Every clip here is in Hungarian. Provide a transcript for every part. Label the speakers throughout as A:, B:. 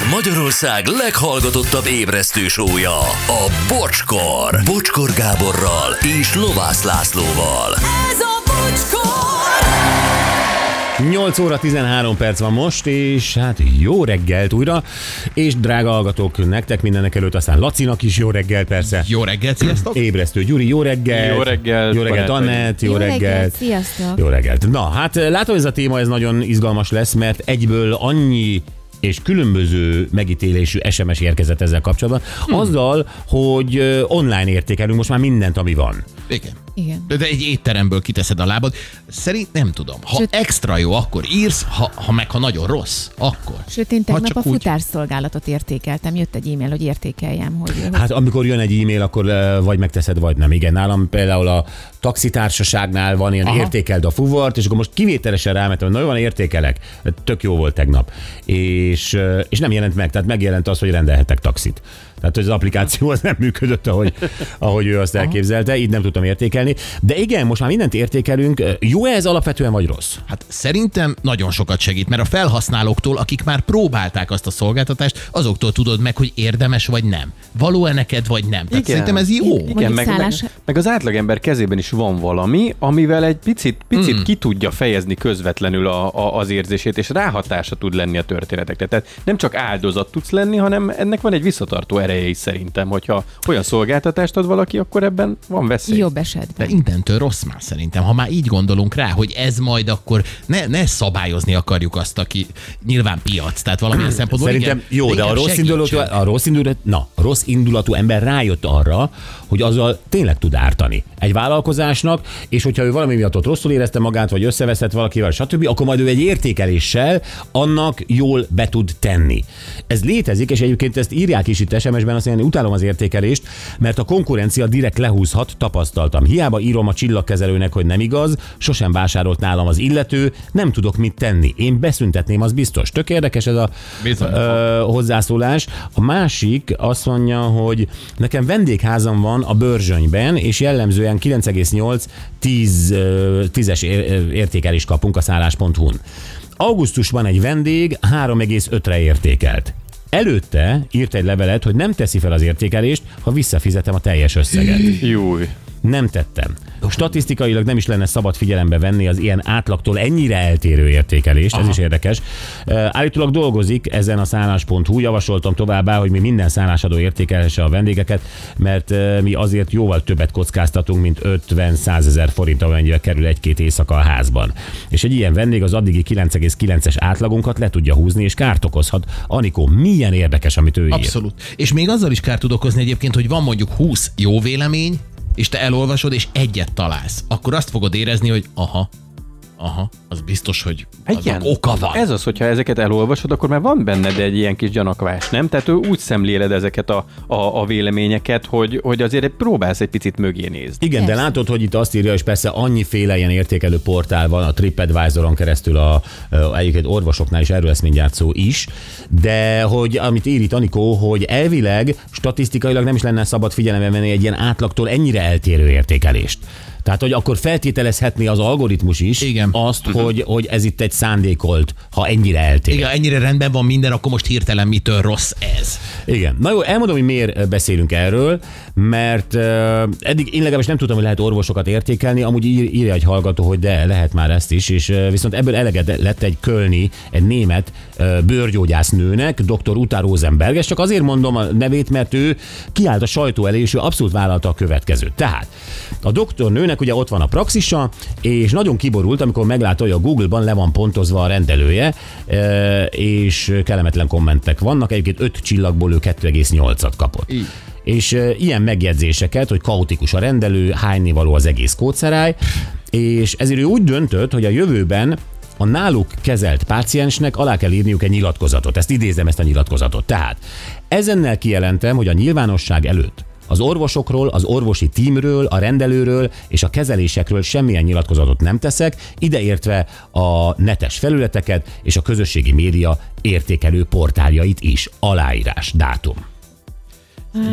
A: Ez Magyarország leghallgatottabb ébresztő sója, a Bocskor. Bocskor Gáborral és Lovász Lászlóval.
B: Ez a bocskor!
C: 8 óra 13 perc van most, és hát jó reggelt újra, és drága hallgatók, nektek mindenek előtt, aztán Lacinak is jó reggel persze.
D: Jó reggelt, sziasztok!
C: Ébresztő Gyuri, jó reggel.
E: Jó reggelt,
C: Jó reggelt. Annett, jó,
F: Jó
C: reggelt.
F: reggelt, sziasztok.
C: Jó reggelt. Na, hát látom, ez a téma ez nagyon izgalmas lesz, mert egyből annyi és különböző megítélésű SMS érkezett ezzel kapcsolatban,
D: Hmm.
C: azzal, hogy online értékelünk most már mindent, ami van.
D: Igen.
F: Igen.
D: De, egy étteremből kiteszed a lábad. Szerint nem tudom. Ha
F: Sőt-
D: extra jó, akkor írsz, ha, ha meg ha nagyon rossz, akkor.
F: Sőt, én tegnap a
D: úgy-
F: futárszolgálatot értékeltem. Jött egy e-mail, hogy értékeljem, hogy, hogy
C: Hát amikor jön egy e-mail, akkor vagy megteszed, vagy nem. Igen, nálam például a taxitársaságnál van ilyen
D: Aha.
C: értékeld a fuvart, és akkor most kivételesen rámentem, hogy na jó, van, értékelek. Tök jó volt tegnap. És, és nem jelent meg, tehát megjelent az, hogy rendelhetek taxit. Tehát, hogy az applikáció az nem működött, ahogy, ahogy ő azt elképzelte, így nem tudtam értékelni. De igen, most már mindent értékelünk. Jó ez alapvetően, vagy rossz?
D: Hát szerintem nagyon sokat segít, mert a felhasználóktól, akik már próbálták azt a szolgáltatást, azoktól tudod meg, hogy érdemes vagy nem. Való-e neked, vagy nem. Tehát
E: Igen.
D: szerintem ez jó.
E: Igen, meg, meg, meg az átlagember kezében is van valami, amivel egy picit, picit mm. ki tudja fejezni közvetlenül a, a, az érzését, és ráhatása tud lenni a történetekre. Tehát nem csak áldozat tudsz lenni, hanem ennek van egy visszatartó ereje is szerintem, hogyha olyan szolgáltatást ad valaki, akkor ebben van veszély.
F: jobb
D: De
F: esetben.
D: innentől rossz már szerintem, ha már így gondolunk rá, hogy ez majd akkor ne, ne szabályozni akarjuk azt, aki nyilván piac, tehát valamilyen szempontból
C: Szerintem
D: igen,
C: jó, de a rossz,
D: segítsen.
C: indulatú, a, rossz indulatú, na, a rossz indulatú ember rájött arra, hogy azzal tényleg tud ártani egy vállalkozásnak, és hogyha ő valami miatt ott rosszul érezte magát, vagy összeveszett valakivel, stb., akkor majd ő egy értékeléssel annak jól be tud tenni. Ez létezik, és egyébként ezt írják is itt SMS-ben, azt mondja, utálom az értékelést, mert a konkurencia direkt lehúzhat, tapasztaltam. Hiába írom a csillagkezelőnek, hogy nem igaz, sosem vásárolt nálam az illető, nem tudok mit tenni. Én beszüntetném, az biztos. Tök érdekes ez a
D: Bizony.
C: ö, hozzászólás. A másik azt mondja, hogy nekem vendégházam van a Börzsönyben, és jellemzően 9,8 10, ö, 10-es ér- értékelést kapunk a szállás.hu-n. Augusztusban egy vendég 3,5-re értékelt. Előtte írt egy levelet, hogy nem teszi fel az értékelést, ha visszafizetem a teljes összeget.
E: Júj.
C: Nem tettem. Statisztikailag nem is lenne szabad figyelembe venni az ilyen átlagtól ennyire eltérő értékelést, ez is érdekes. Állítólag dolgozik ezen a szállás.hu, javasoltam továbbá, hogy mi minden szállásadó értékelhesse a vendégeket, mert mi azért jóval többet kockáztatunk, mint 50-100 ezer forint, amennyibe kerül egy-két éjszaka a házban. És egy ilyen vendég az addigi 9,9-es átlagunkat le tudja húzni, és kárt okozhat. Anikó, milyen érdekes, amit ő ír.
D: Abszolút. És még azzal is kár tud okozni egyébként, hogy van mondjuk 20 jó vélemény, és te elolvasod, és egyet találsz. Akkor azt fogod érezni, hogy aha, aha, az biztos, hogy aznak
E: Igen.
D: oka van.
E: Ez az, hogyha ezeket elolvasod, akkor már van benned egy ilyen kis gyanakvás, nem? Tehát ő úgy szemléled ezeket a, a, a véleményeket, hogy, hogy azért próbálsz egy picit mögé nézni.
C: Igen, de
F: Persze.
C: látod, hogy itt azt írja, és persze annyiféle ilyen értékelő portál van, a TripAdvisoron keresztül, a, a, egyébként orvosoknál is erről lesz mindjárt szó is, de hogy amit ír itt Anikó, hogy elvileg statisztikailag nem is lenne szabad figyelembe venni egy ilyen átlagtól ennyire eltérő értékelést. Tehát, hogy akkor feltételezhetné az algoritmus is
D: Igen.
C: azt, hogy, hogy ez itt egy szándékolt, ha ennyire eltér.
D: Igen, ennyire rendben van minden, akkor most hirtelen mitől rossz ez?
C: Igen. Na jó, elmondom, hogy miért beszélünk erről, mert uh, eddig én legalábbis nem tudtam, hogy lehet orvosokat értékelni, amúgy ír, írja egy hallgató, hogy de, lehet már ezt is, és uh, viszont ebből eleged lett egy kölni, egy német uh, bőrgyógyász nőnek, dr. Uta Rosenberg, és csak azért mondom a nevét, mert ő kiállt a sajtó elé, és ő abszolút vállalta a következőt. Tehát a doktor nőnek ugye ott van a praxisa, és nagyon kiborult, amikor meglátta, hogy a Google-ban le van pontozva a rendelője, ö, és kellemetlen kommentek vannak. Egyébként 5 csillagból ő 2,8-at kapott.
D: Így.
C: És ö, ilyen megjegyzéseket, hogy kaotikus a rendelő, hánynivaló az egész kódszeráj, és ezért ő úgy döntött, hogy a jövőben a náluk kezelt páciensnek alá kell írniuk egy nyilatkozatot. Ezt idézem, ezt a nyilatkozatot. Tehát ezennel kijelentem, hogy a nyilvánosság előtt az orvosokról, az orvosi tímről, a rendelőről és a kezelésekről semmilyen nyilatkozatot nem teszek, ideértve a netes felületeket és a közösségi média értékelő portáljait is. Aláírás, dátum.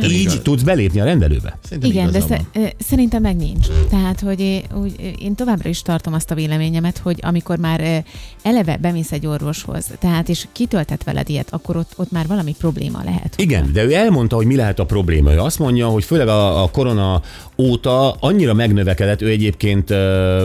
C: Így tudsz belépni a rendelőbe.
D: Szerintem
F: Igen, de sze- szerintem meg nincs. Tehát, hogy én, úgy, én továbbra is tartom azt a véleményemet, hogy amikor már eleve bemész egy orvoshoz, tehát és kitöltett veled ilyet, akkor ott, ott már valami probléma lehet.
C: Igen, de ő elmondta, hogy mi lehet a probléma. Ő azt mondja, hogy főleg a, a korona óta annyira megnövekedett, ő egyébként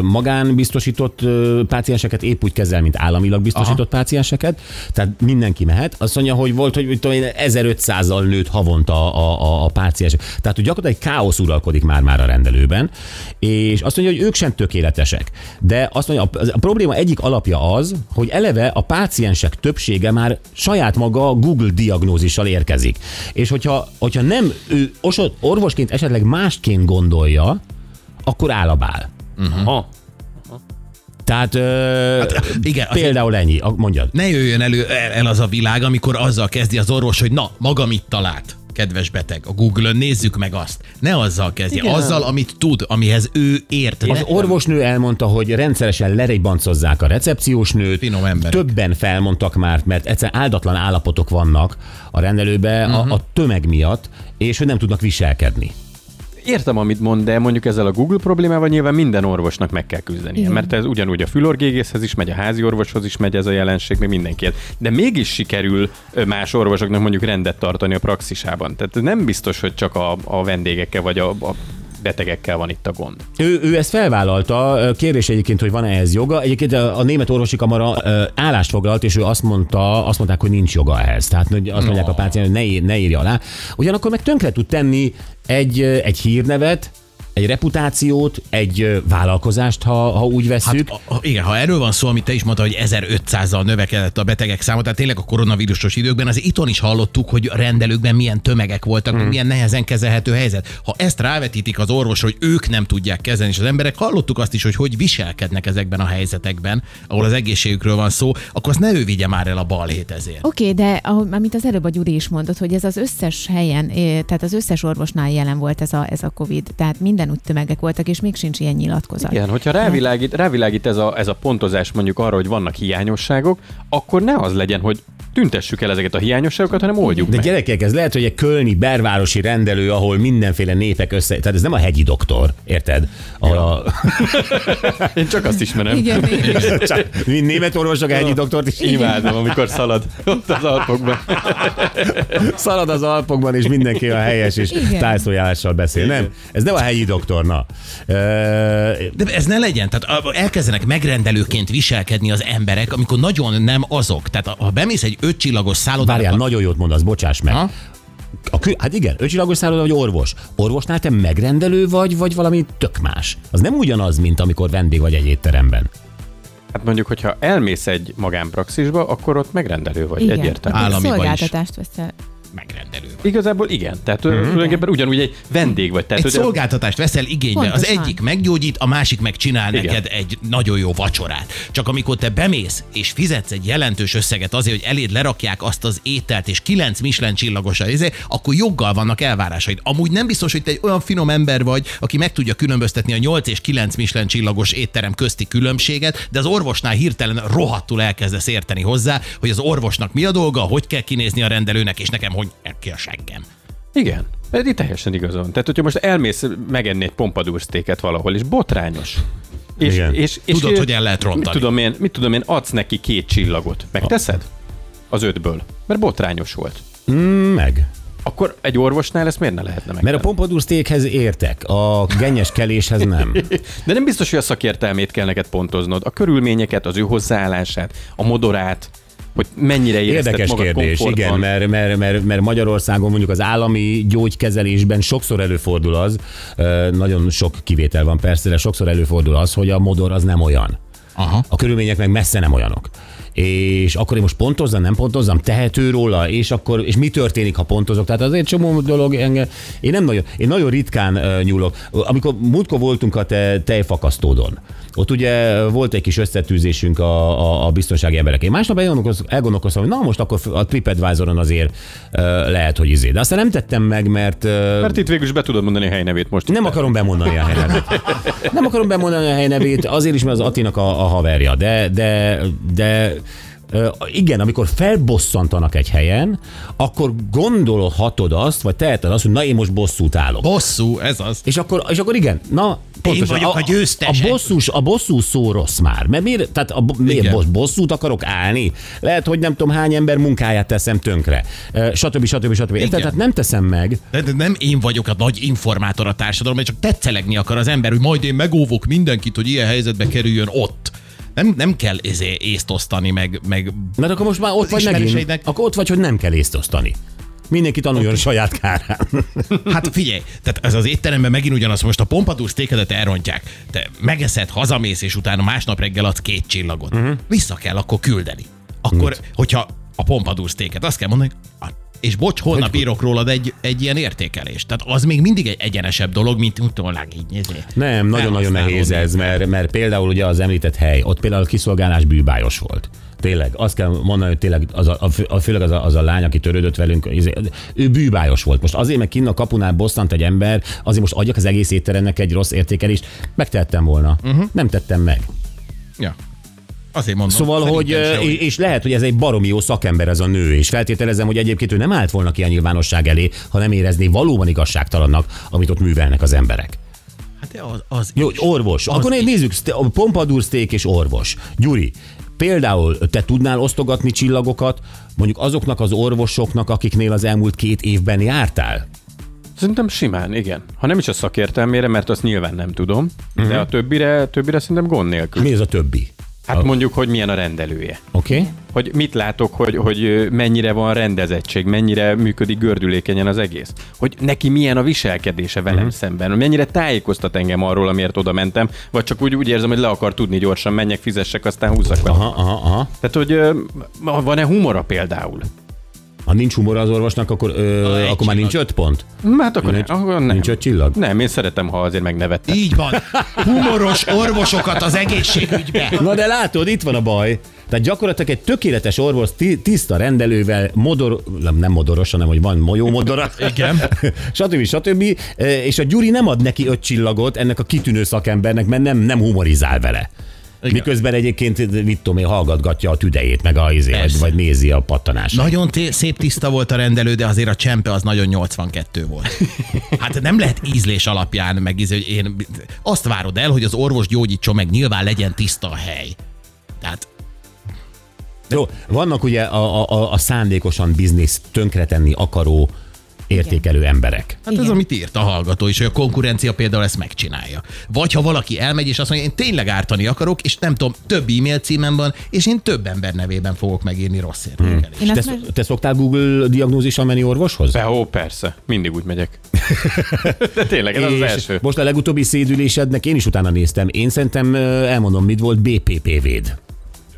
C: magánbiztosított pácienseket épp úgy kezel, mint államilag biztosított Aha. pácienseket, tehát mindenki mehet. Azt mondja, hogy volt, hogy tudom én, 1500-al nőtt havonta a, a, a páciensek. Tehát, hogy gyakorlatilag egy káosz uralkodik már-már a rendelőben, és azt mondja, hogy ők sem tökéletesek. De azt mondja, a, a probléma egyik alapja az, hogy eleve a páciensek többsége már saját maga Google diagnózissal érkezik. És hogyha, hogyha nem ő osod- orvosként esetleg másként gondolja, akkor áll a bál.
E: Ha.
C: Tehát ö,
D: Hát, igen,
C: például ennyi, mondjad.
D: Ne jöjjön elő el, el az a világ, amikor azzal kezdi az orvos, hogy na, maga mit talált, kedves beteg, a Google-ön nézzük meg azt. Ne azzal kezdje,
E: Igen.
D: azzal, amit tud, amihez ő ért.
C: Az orvosnő elmondta, hogy rendszeresen lerejbancozzák a recepciós nőt.
D: Finom emberek.
C: Többen felmondtak már, mert egyszerűen áldatlan állapotok vannak a rendelőbe
D: Mhm.
C: uh-huh. a, a tömeg miatt, és hogy nem tudnak viselkedni.
E: Értem, amit mond, de mondjuk ezzel a Google problémával nyilván minden orvosnak meg kell küzdenie.
F: Igen.
E: Mert ez ugyanúgy a fülorgégészhez is megy, a házi orvoshoz is megy ez a jelenség, még mindenkihez. De mégis sikerül más orvosoknak mondjuk rendet tartani a praxisában. Tehát nem biztos, hogy csak a, a vendégekkel vagy a, a betegekkel van itt a gond.
C: Ő, ő ezt felvállalta, kérdés egyébként, hogy van-e ehhez joga. Egyébként a, a német orvosi kamara ö, állást foglalt, és ő azt mondta, azt mondták, hogy nincs joga ehhez. Tehát hogy azt mondják a páciens, hogy ne, ír, ne írja alá. Ugyanakkor meg tönkre tud tenni egy, egy hírnevet, egy reputációt, egy vállalkozást, ha, ha úgy vesszük.
D: Hát, a, igen, ha erről van szó, amit te is mondtad, hogy 1500-zal növekedett a betegek száma, tehát tényleg a koronavírusos időkben, az itthon is hallottuk, hogy a rendelőkben milyen tömegek voltak, hmm. milyen nehezen kezelhető helyzet. Ha ezt rávetítik az orvosra, hogy ők nem tudják kezelni, és az emberek hallottuk azt is, hogy hogy viselkednek ezekben a helyzetekben, ahol az egészségükről van szó, akkor azt ne ő vigye már el a balhét ezért.
F: Oké, okay, de ahogy, amit az előbb a Gyuri is mondott, hogy ez az összes helyen, eh, tehát az összes orvosnál jelen volt ez a, ez a COVID, tehát mindenütt tömegek voltak, és még sincs ilyen nyilatkozat.
E: Igen, hogyha rávilágít, rávilágít ez, a, ez a pontozás mondjuk arra, hogy vannak hiányosságok, akkor ne az legyen, hogy tüntessük el ezeket a hiányosságokat, hanem oldjuk
C: De
E: meg.
C: gyerekek, ez lehet, hogy egy kölni bervárosi rendelő, ahol mindenféle népek össze... Tehát ez nem a hegyi doktor, érted? Ahol a...
E: Én csak azt ismerem.
F: Igen, igen.
C: Csak, mint német orvosok a hegyi doktort is
E: Imádom, amikor szalad ott az Alpokban.
C: szalad az Alpokban, és mindenki a helyes és tájszójálással beszél. Nem, ez nem a hegyi doktorna.
D: De ez ne legyen, tehát elkezdenek megrendelőként viselkedni az emberek, amikor nagyon nem azok. Tehát ha bemész egy ötcsillagos szállodába,
C: Várjál, nagyon jót mondasz, bocsáss meg.
D: Ha?
C: A kü- hát igen, ötcsillagos szálloda vagy orvos. Orvosnál te megrendelő vagy, vagy valami tök más. Az nem ugyanaz, mint amikor vendég vagy egy étteremben.
E: Hát mondjuk, hogyha elmész egy magánpraxisba, akkor ott megrendelő vagy,
F: Igen,
E: egyértelmű.
D: is.
F: szolgáltatást veszel.
D: Megrendelő.
E: Igazából igen. Tehát mm. tulajdonképpen ugyanúgy egy vendég vagy. Tehát,
D: Egy
E: hogy
D: szolgáltatást veszel igénybe, az egyik meggyógyít, a másik meg csinál
E: Igen.
D: neked egy nagyon jó vacsorát. Csak amikor te bemész és fizetsz egy jelentős összeget azért, hogy eléd lerakják azt az ételt, és kilenc Michelin csillagos a izé, akkor joggal vannak elvárásaid. Amúgy nem biztos, hogy te egy olyan finom ember vagy, aki meg tudja különböztetni a 8 és 9 Michelin csillagos étterem közti különbséget, de az orvosnál hirtelen rohadtul elkezdesz érteni hozzá, hogy az orvosnak mi a dolga, hogy kell kinézni a rendelőnek, és nekem hogy ki a seggem.
E: Igen. Ez itt teljesen igazon. Tehát, hogyha most elmész megenni egy pompadour steaket valahol, és botrányos. És,
C: Igen.
E: és, és
D: Tudod, hogy el lehet rontani.
E: Mit tudom, én, mit tudom én, adsz neki két csillagot. Megteszed? Az ötből. Mert botrányos volt.
C: Mm, meg.
E: Akkor egy orvosnál ezt miért ne lehetne meg?
C: Mert a Pompadour steakhez értek, a gennyes keléshez nem.
E: De nem biztos, hogy a szakértelmét kell neked pontoznod. A körülményeket, az ő hozzáállását, a modorát, hogy mennyire
C: Érdekes
E: magad
C: kérdés,
E: komfortban.
C: igen, mert, mert, mert, mert Magyarországon mondjuk az állami gyógykezelésben sokszor előfordul az, nagyon sok kivétel van persze, de sokszor előfordul az, hogy a modor az nem olyan.
D: Aha.
C: A körülmények meg messze nem olyanok. És akkor én most pontozzam, nem pontozzam, tehető róla, és akkor, és mi történik, ha pontozok? Tehát azért csomó dolog engem, én nem nagyon, én nagyon ritkán uh, nyúlok. Amikor múltkor voltunk a te, tejfakasztódon, ott ugye volt egy kis összetűzésünk a, a, a biztonsági emberek. Én másnap elgondolkoz- elgondolkoztam, hogy na most akkor a TripAdvisoron azért uh, lehet, hogy izé. De aztán nem tettem meg, mert, uh,
E: Mert itt végül is be tudod mondani a helynevét most.
C: nem akarom bemondani a helynevét. Nem akarom bemondani a helynevét, azért is, mert az Atinak a, a haverja, de, de, de igen, amikor felbosszantanak egy helyen, akkor gondolhatod azt, vagy teheted azt, hogy na én most bosszút állok.
D: Bosszú, ez az.
C: És akkor, és akkor igen, na, pontosan.
D: vagyok a győztes.
C: A, bosszus, a bosszú szó rossz már. Mert miért, tehát a, miért
D: Igen.
C: boss, bosszút akarok állni? Lehet, hogy nem tudom hány ember munkáját teszem tönkre. Stb. stb. stb. Érted? Tehát nem teszem meg.
D: De de nem én vagyok a nagy informátor a társadalomban, csak tetszelegni akar az ember, hogy majd én megóvok mindenkit, hogy ilyen helyzetbe kerüljön ott. Nem, nem kell ezé észt osztani, meg, meg
C: Mert akkor most már ott vagy megint. Akkor ott vagy, hogy nem kell észt osztani. Mindenki tanuljon a saját kárán.
D: Hát figyelj, tehát ez az étteremben megint ugyanaz, most a pompadour sztékedet elrontják, te megeszed, hazamész, és utána másnap reggel adsz két csillagot. Uh-huh. Vissza kell akkor küldeni. Akkor, Mit? hogyha a pompadour sztéket, azt kell mondani, hogy és bocs, holnap írok rólad egy, egy ilyen értékelést. Tehát az még mindig egy egyenesebb dolog, mint utólag így. Ezért.
C: Nem, nagyon-nagyon nehéz ez, mert, mert például ugye az említett hely, ott például a kiszolgálás bűbájos volt. Tényleg, azt kell mondani, hogy tényleg az a, a, fő- a, főleg az a, az a lány, aki törődött velünk, ő bűbájos volt. Most azért, meg kinn a kapunál bosszant egy ember, azért most adjak az egész étteremnek egy rossz értékelést, megtettem volna. Uh-huh. Nem tettem meg.
D: Ja. Azért mondom.
C: Szóval, hogy, ö, és lehet, hogy ez egy baromi jó szakember ez a nő, és feltételezem, hogy egyébként ő nem állt volna ki a nyilvánosság elé, ha nem érezné valóban igazságtalannak, amit ott művelnek az emberek.
D: Hát de az, az
C: Jó,
D: is.
C: orvos.
D: Az
C: Akkor
D: is.
C: nézzük, Pompadour steak és orvos. Gyuri, például te tudnál osztogatni csillagokat mondjuk azoknak az orvosoknak, akiknél az elmúlt két évben jártál?
E: Szerintem simán, igen. Ha nem is a szakértelmére, mert azt nyilván nem tudom, uh-huh. de a többire, többire szerintem gond nélkül.
C: Mi ez a többi?
E: Hát mondjuk, hogy milyen a rendelője.
C: Oké? Okay?
E: Hogy mit látok, hogy, hogy mennyire van rendezettség, mennyire működik gördülékenyen az egész. Hogy neki milyen a viselkedése velem uh-huh. szemben, mennyire tájékoztat engem arról, amiért oda mentem, vagy csak úgy, úgy érzem, hogy le akar tudni gyorsan, menjek, fizessek, aztán húzzak vele.
C: Aha, aha, aha.
E: Tehát, hogy van-e humora például?
C: Ha nincs humor az orvosnak, akkor, ö, akkor már nincs öt pont?
E: Hát akkor,
C: Nincs-
E: ne, akkor nem.
C: nincs öt csillag?
E: Nem, én szeretem, ha azért megnevettek.
D: Így van. Humoros orvosokat az egészségügybe.
C: Na de látod, itt van a baj. Tehát gyakorlatilag egy tökéletes orvos ti- tiszta rendelővel, modor, nem, nem modoros, hanem hogy van molyó modora.
D: Igen.
C: stb. stb. És a Gyuri nem ad neki öt csillagot ennek a kitűnő szakembernek, mert nem, nem humorizál vele.
D: Igen.
C: Miközben egyébként, mit tudom én, hallgatgatja a tüdejét, meg a izé, vagy, vagy nézi a pattanását.
D: Nagyon té- szép tiszta volt a rendelő, de azért a csempe az nagyon 82 volt. Hát nem lehet ízlés alapján meg ízlés, hogy én azt várod el, hogy az orvos gyógyítson meg, nyilván legyen tiszta a hely. Tehát
C: Jó, vannak ugye a, a, a szándékosan biznisz tönkretenni akaró értékelő emberek.
D: Hát
F: Igen.
D: ez, amit írt a hallgató is, hogy a konkurencia például ezt megcsinálja. Vagy ha valaki elmegy és azt mondja, én tényleg ártani akarok, és nem tudom, több e-mail címem van, és én több ember nevében fogok megírni rossz értékelést.
F: Én
C: Te, te szoktál Google diagnózissal menni orvoshoz?
E: Be, ó, persze, mindig úgy megyek. De tényleg, ez az, az
C: És
E: első.
C: Most a legutóbbi szédülésednek én is utána néztem. Én szerintem elmondom, mit volt BPPV-d.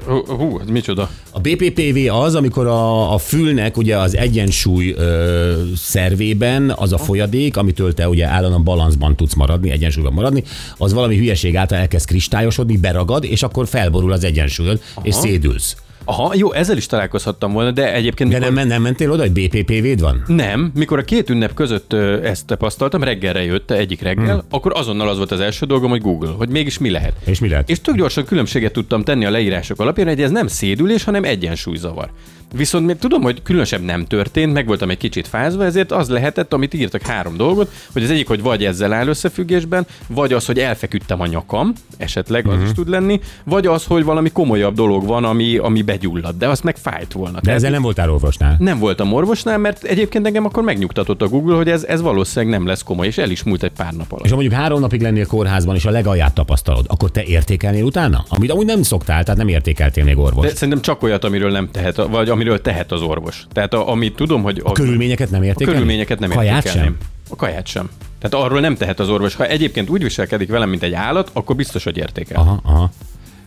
E: Hú, ez micsoda?
C: A BPPV az, amikor a, a fülnek ugye az egyensúly ö, szervében az a folyadék, amitől te ugye állandóan balanszban tudsz maradni, egyensúlyban maradni, az valami hülyeség által elkezd kristályosodni, beragad, és akkor felborul az egyensúlyod, Aha. és szédülsz.
E: Aha, jó, ezzel is találkozhattam volna, de egyébként...
C: De
E: mikor-
C: nem, nem mentél oda, hogy BPPV-d van?
E: Nem, mikor a két ünnep között ezt tapasztaltam, reggelre jött egyik reggel, hmm. akkor azonnal az volt az első dolgom, hogy Google, hogy mégis mi lehet.
C: És mi lehet?
E: És tök gyorsan különbséget tudtam tenni a leírások alapján, hogy ez nem szédülés, hanem egyensúlyzavar. Viszont még tudom, hogy különösebb nem történt, meg voltam egy kicsit fázva, ezért az lehetett, amit írtak három dolgot, hogy az egyik, hogy vagy ezzel áll összefüggésben, vagy az, hogy elfeküdtem a nyakam, esetleg az is tud lenni, vagy az, hogy valami komolyabb dolog van, ami, ami begyullad, de az meg fájt volna.
C: De
E: Tehát
C: ezzel nem voltál orvosnál.
E: nem voltam orvosnál, mert egyébként engem akkor megnyugtatott a Google, hogy ez, ez valószínűleg nem lesz komoly, és el is múlt egy pár nap alatt.
C: És ha mondjuk három napig lennél kórházban, és a legalját tapasztalod, akkor te értékelnél utána? Amit amúgy nem szoktál, tehát nem értékeltél még orvos.
E: De szerintem csak olyat, amiről nem tehet, vagy amiről tehet az orvos. Tehát a, amit tudom, hogy a,
C: A körülményeket nem
E: a
C: értékelni?
E: körülményeket nem
C: Kaját
E: értékelném.
C: sem?
E: A kaját sem. Tehát arról nem tehet az orvos. Ha egyébként úgy viselkedik velem, mint egy állat, akkor biztos, hogy értékel.
C: Aha, aha.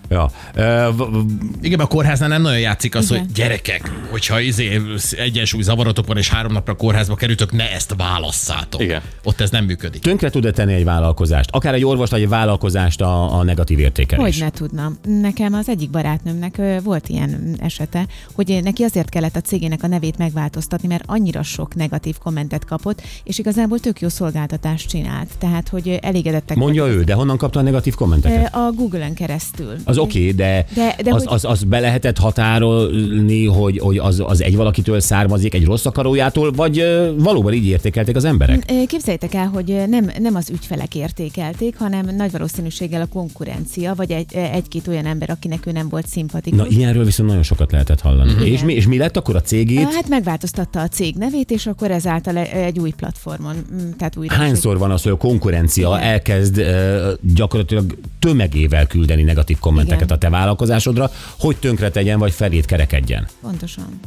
C: Ja. V- v-
D: Igen, a kórháznál nem nagyon játszik az,
F: Igen.
D: hogy gyerekek, hogyha izé egyensúly zavarotok van és három napra kórházba kerültök, ne ezt válasszátok.
E: Igen.
D: Ott ez nem működik.
C: tönkre tud-e tenni egy vállalkozást? Akár egy orvos vagy egy vállalkozást a, a negatív értékelés.
F: hogy ne tudnam. Nekem az egyik barátnőmnek volt ilyen esete, hogy neki azért kellett a cégének a nevét megváltoztatni, mert annyira sok negatív kommentet kapott, és igazából tök jó szolgáltatást csinált. Tehát, hogy elégedettek
C: Mondja ő, de honnan kapta a negatív kommenteket?
F: A Google-ön keresztül.
C: Az az oké, okay, de,
F: De- de
C: az,
F: hogy-
C: az, az be lehetett határolni, hogy, hogy az, az egy valakitől származik, egy rossz akarójától, vagy valóban így értékelték az emberek?
F: Képzeljétek el, hogy nem, nem az ügyfelek értékelték, hanem nagy valószínűséggel a konkurencia, vagy egy, egy-két olyan ember, akinek ő nem volt szimpatikus.
C: Na, ilyenről viszont nagyon sokat lehetett hallani. Uh-huh. És, mi, és mi lett akkor a cégét?
F: Hát megváltoztatta a cég nevét, és akkor ezáltal egy új platformon, tehát újra.
C: Hányszor van az, hogy a konkurencia
F: Igen.
C: elkezd gyakorlatilag tömegével küldeni negatív kommenteket
F: Igen.
C: a te vállalkozásodra, hogy tönkre tegyen, vagy felét kerekedjen?
F: Pontosan.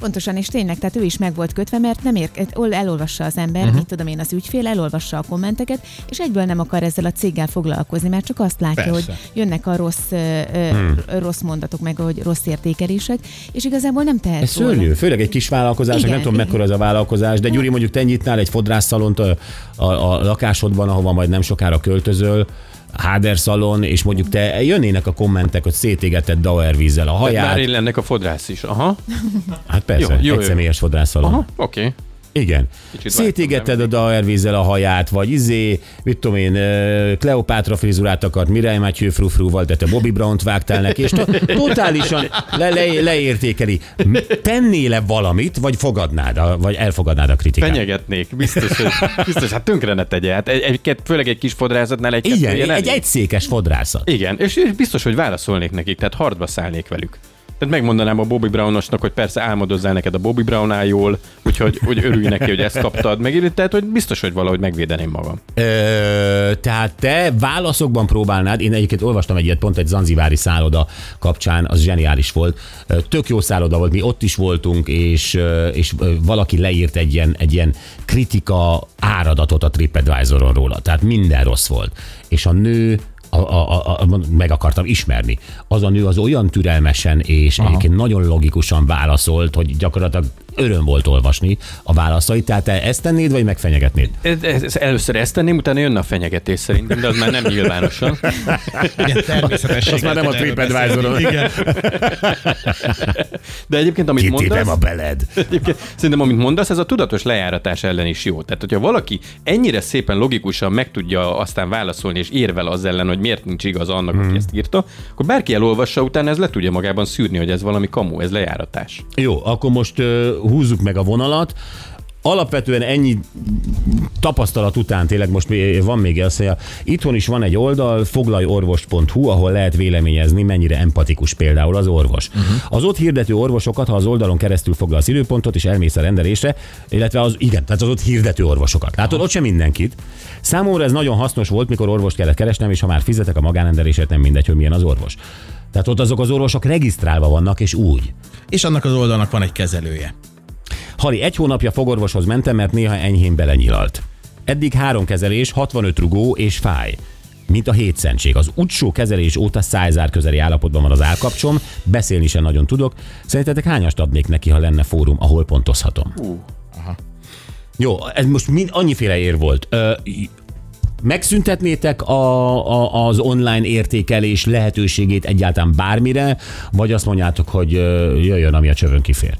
F: Pontosan, és tényleg, tehát ő is meg volt kötve, mert nem ér, elolvassa az ember, uh-huh. mit tudom én, az ügyfél, elolvassa a kommenteket, és egyből nem akar ezzel a céggel foglalkozni, mert csak azt látja,
D: Persze.
F: hogy jönnek a rossz,
C: Hmm.
F: rossz mondatok, meg hogy rossz értékelések, és igazából nem tehet
C: Ez szörnyű, főleg egy kis vállalkozás,
F: Igen,
C: nem tudom
F: igen.
C: mekkora ez a vállalkozás, de Gyuri mondjuk te nyitnál egy fodrászszalont a, a, a lakásodban, ahova majd nem sokára költözöl, Háder szalon, és mondjuk te jönnének a kommentek, hogy szétégetett Dauer vízzel a
E: Már
C: haját.
E: én lennek a fodrász is. Aha,
C: Hát persze,
E: Jó, jó,
C: egy
E: jó.
C: személyes fodrászszalon.
E: aha, oké. Okay.
C: Igen.
E: Kicsit
C: a Dauer vízzel a haját, vagy izé, mit tudom én, Kleopátra frizurát akart Mirály Mátyő frufruval, de te Bobby Brown-t vágtál neki, és to- totálisan le- le- leértékeli. Tennél-e valamit, vagy fogadnád, a, vagy elfogadnád a kritikát?
E: Fenyegetnék, biztos, hogy, biztos, hát tönkre ne tegye. Hát egy, egy, főleg egy kis fodrászatnál egy
C: Igen, egy
E: elég.
C: egyszékes fodrászat.
E: Igen, és és biztos, hogy válaszolnék nekik, tehát harcba szállnék velük. Tehát megmondanám a Bobby Brownosnak, hogy persze álmodozzál neked a Bobby Brown jól, úgyhogy hogy örülj neki, hogy ezt kaptad, meg tehát, hogy biztos, hogy valahogy megvédeném magam.
C: Ö, tehát te válaszokban próbálnád, én egyébként olvastam egy ilyet pont egy zanzivári szálloda kapcsán, az zseniális volt. Tök jó szálloda volt, mi ott is voltunk, és, és valaki leírt egy ilyen, egy ilyen kritika áradatot a TripAdvisoron róla. Tehát minden rossz volt. És a nő a, a, a, meg akartam ismerni. Az a nő az olyan türelmesen és Aha. egyébként nagyon logikusan válaszolt, hogy gyakorlatilag öröm volt olvasni a válaszait. Tehát te ezt tennéd, vagy megfenyegetnéd?
E: Először ezt tenném, utána jönne a fenyegetés szerintem, de az már nem nyilvánosan.
D: Igen, természetesen.
C: Az már nem a TripAdvisoron.
D: Igen.
E: De egyébként, amit
C: Kitépem
E: mondasz,
C: a beled.
E: Egyébként szerintem, amit mondasz, ez a tudatos lejáratás ellen is jó. Tehát, hogyha valaki ennyire szépen logikusan meg tudja aztán válaszolni, és érvel az ellen, hogy miért nincs igaz annak,
C: Hmm.
E: aki ezt írta, akkor bárki elolvassa, utána ez le tudja magában szűrni, hogy ez valami kamu, ez lejáratás.
C: Jó, akkor most húzzuk meg a vonalat. Alapvetően ennyi tapasztalat után tényleg most van még azt mondja, itthon is van egy oldal, foglalorvos.hu, ahol lehet véleményezni, mennyire empatikus például az orvos. Uh-huh. Az ott hirdető orvosokat, ha az oldalon keresztül foglalsz időpontot és elmész a rendelésre, illetve az, igen, tehát az ott hirdető orvosokat. Látod, ott sem mindenkit. Számomra ez nagyon hasznos volt, mikor orvost kellett keresnem, és ha már fizetek a magánrendelésért, nem mindegy, hogy milyen az orvos. Tehát ott azok az orvosok regisztrálva vannak, és úgy.
D: És annak az oldalnak van egy kezelője.
C: Hali, egy hónapja fogorvoshoz mentem, mert néha enyhén belenyilalt. Eddig három kezelés, 65 rugó és fáj. Mint a hétszentség. Az utcsó kezelés óta szájzár közeli állapotban van az állkapcsom, beszélni sem nagyon tudok. Szerintetek hányast adnék neki, ha lenne fórum, ahol pontozhatom?
E: Uh.
C: Jó, ez most mind annyiféle ér volt. Ö, megszüntetnétek a, a, az online értékelés lehetőségét egyáltalán bármire, vagy azt mondjátok, hogy jöjjön, ami a csövön kifér?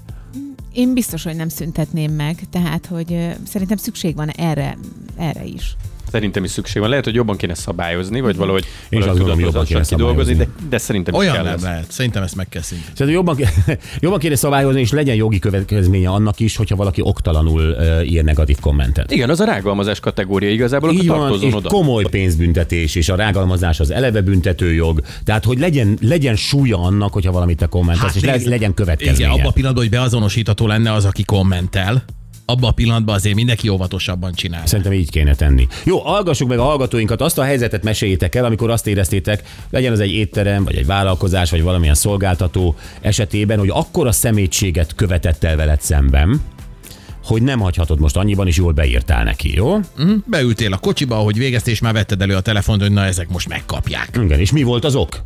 F: Én biztos, hogy nem szüntetném meg, tehát, hogy szerintem szükség van erre, erre is.
E: Szerintem is szükség van. Lehet, hogy jobban kéne szabályozni, vagy valahogy,
C: Én
E: valahogy
C: azt gondolom, jobban kéne
E: kidolgozni, de, de szerintem
D: Olyan
E: kell
D: nem
E: ez.
D: lehet. Szerintem ezt meg kell szintén.
C: Szerintem jobban, jobban kéne szabályozni, és legyen jogi következménye annak is, hogyha valaki oktalanul uh, ír negatív kommentet.
E: Igen, az a rágalmazás kategória igazából, akkor
C: Így van,
E: tartozon
C: és
E: oda.
C: komoly pénzbüntetés, és a rágalmazás az eleve büntetőjog. Tehát, hogy legyen, legyen súlya annak, hogyha valamit te kommentelsz, hát, és
D: nézd,
C: legyen következménye.
D: Igen, abban a pillanatban, hogy beazonosítható lenne az, aki kommentel, abban a pillanatban azért mindenki óvatosabban csinál.
C: Szerintem így kéne tenni. Jó, hallgassuk meg a hallgatóinkat, azt a helyzetet meséljétek el, amikor azt éreztétek, legyen az egy étterem, vagy egy vállalkozás, vagy valamilyen szolgáltató esetében, hogy akkora szemétséget követett el veled szemben, hogy nem hagyhatod most annyiban, és jól beírtál neki, jó?
D: Hm? Beültél a kocsiba, ahogy végeztél, és már vetted elő a telefont, hogy na ezek most megkapják.
C: Igen, és mi volt az ok?